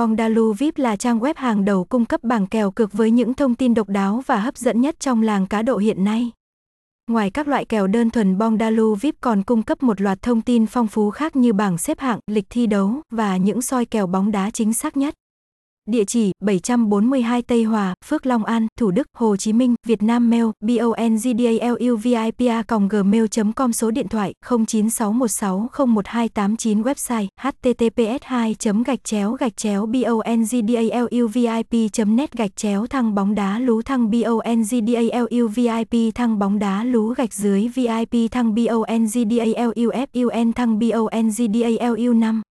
Bondalu VIP là trang web hàng đầu cung cấp bảng kèo cược với những thông tin độc đáo và hấp dẫn nhất trong làng cá độ hiện nay. Ngoài các loại kèo đơn thuần Bondalu VIP còn cung cấp một loạt thông tin phong phú khác như bảng xếp hạng, lịch thi đấu và những soi kèo bóng đá chính xác nhất. Địa chỉ 742 Tây Hòa, Phước Long An, Thủ Đức, Hồ Chí Minh, Việt Nam Mail, bongdaluvipia.gmail.com Số điện thoại 0961601289 Website https 2 gạch chéo gạch chéo bongdaluvip net gạch chéo thăng bóng đá lú thăng bongdaluvip thăng bóng đá lú gạch dưới VIP thăng bongdalufun thăng bongdalu 5